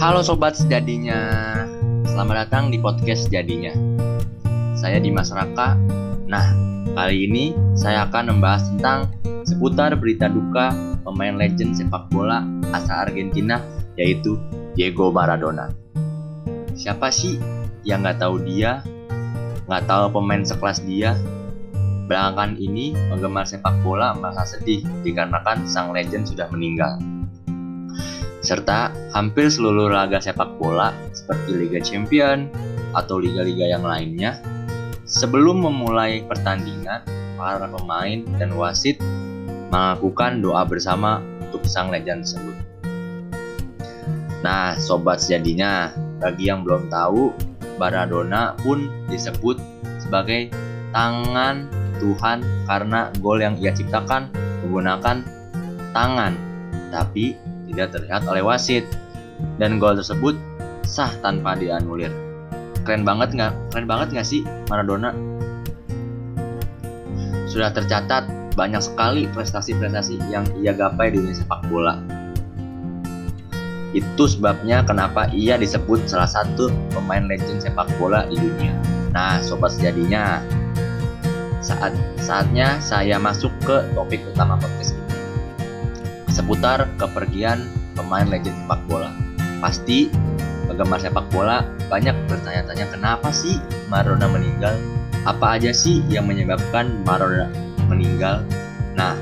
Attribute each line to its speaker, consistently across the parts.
Speaker 1: Halo sobat sejadinya, selamat datang di podcast sejadinya. Saya Dimas Raka. Nah, kali ini saya akan membahas tentang seputar berita duka pemain legend sepak bola asal Argentina yaitu Diego Maradona. Siapa sih yang nggak tahu dia, nggak tahu pemain sekelas dia? Belakangan ini penggemar sepak bola merasa sedih dikarenakan sang legend sudah meninggal serta hampir seluruh laga sepak bola seperti Liga Champion atau liga-liga yang lainnya. Sebelum memulai pertandingan, para pemain dan wasit melakukan doa bersama untuk sang legend tersebut. Nah, sobat sejadinya, bagi yang belum tahu, Maradona pun disebut sebagai tangan Tuhan karena gol yang ia ciptakan menggunakan tangan. Tapi tidak terlihat oleh wasit dan gol tersebut sah tanpa dianulir. Keren banget nggak? Keren banget nggak sih Maradona? Sudah tercatat banyak sekali prestasi-prestasi yang ia gapai di dunia sepak bola. Itu sebabnya kenapa ia disebut salah satu pemain legend sepak bola di dunia. Nah, sobat sejadinya, saat saatnya saya masuk ke topik utama podcast seputar kepergian pemain legend sepak bola. Pasti penggemar sepak bola banyak bertanya-tanya kenapa sih Maradona meninggal? Apa aja sih yang menyebabkan Maradona meninggal? Nah,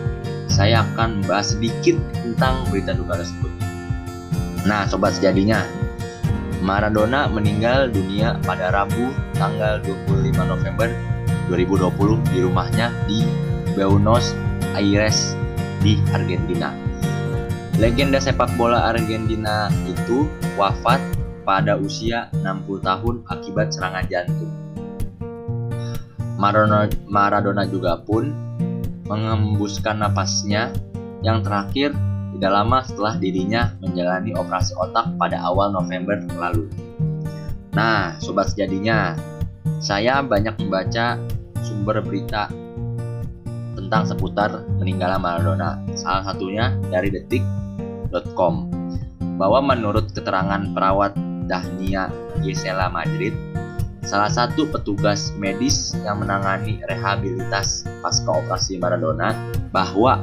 Speaker 1: saya akan membahas sedikit tentang berita duka tersebut. Nah, sobat sejadinya, Maradona meninggal dunia pada Rabu tanggal 25 November 2020 di rumahnya di Buenos Aires di Argentina. Legenda sepak bola Argentina itu wafat pada usia 60 tahun akibat serangan jantung. Maradona, Maradona juga pun mengembuskan napasnya yang terakhir tidak lama setelah dirinya menjalani operasi otak pada awal November lalu. Nah, sobat sejadinya, saya banyak membaca sumber berita tentang seputar meninggalnya Maradona. Salah satunya dari Detik detik.com bahwa menurut keterangan perawat Dahnia Gisela Madrid, salah satu petugas medis yang menangani rehabilitas pasca operasi Maradona, bahwa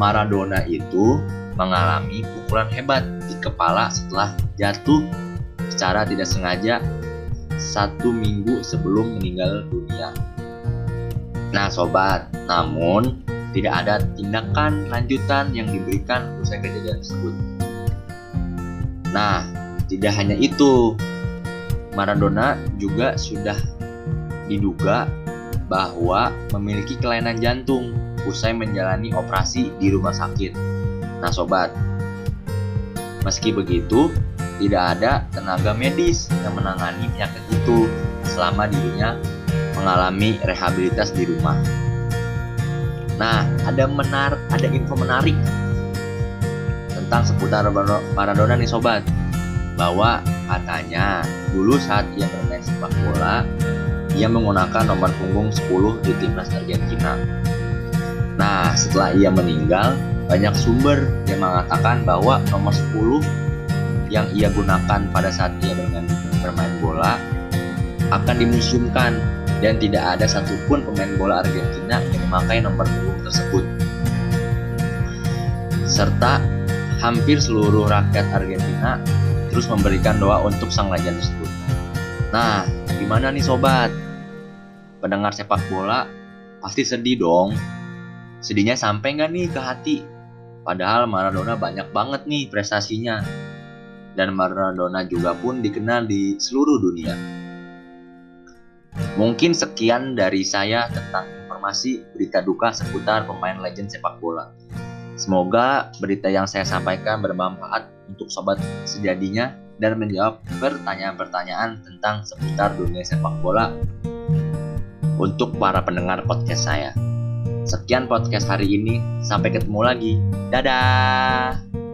Speaker 1: Maradona itu mengalami pukulan hebat di kepala setelah jatuh secara tidak sengaja satu minggu sebelum meninggal dunia. Nah sobat, namun tidak ada tindakan lanjutan yang diberikan usai kejadian tersebut. Nah, tidak hanya itu, Maradona juga sudah diduga bahwa memiliki kelainan jantung usai menjalani operasi di rumah sakit. Nah, sobat, meski begitu, tidak ada tenaga medis yang menangani penyakit itu selama dirinya mengalami rehabilitas di rumah. Nah, ada menar ada info menarik tentang seputar Maradona nih sobat. Bahwa katanya dulu saat ia bermain sepak bola, ia menggunakan nomor punggung 10 di timnas Argentina. Nah, setelah ia meninggal, banyak sumber yang mengatakan bahwa nomor 10 yang ia gunakan pada saat ia bermain, bermain bola akan dimuseumkan dan tidak ada satupun pemain bola Argentina yang memakai nomor punggung tersebut. Serta hampir seluruh rakyat Argentina terus memberikan doa untuk sang legend tersebut. Nah, gimana nih sobat? Pendengar sepak bola pasti sedih dong. Sedihnya sampai nggak nih ke hati? Padahal Maradona banyak banget nih prestasinya. Dan Maradona juga pun dikenal di seluruh dunia. Mungkin sekian dari saya tentang informasi berita duka seputar pemain legend sepak bola. Semoga berita yang saya sampaikan bermanfaat untuk sobat sejadinya dan menjawab pertanyaan-pertanyaan tentang seputar dunia sepak bola untuk para pendengar podcast saya. Sekian podcast hari ini, sampai ketemu lagi. Dadah.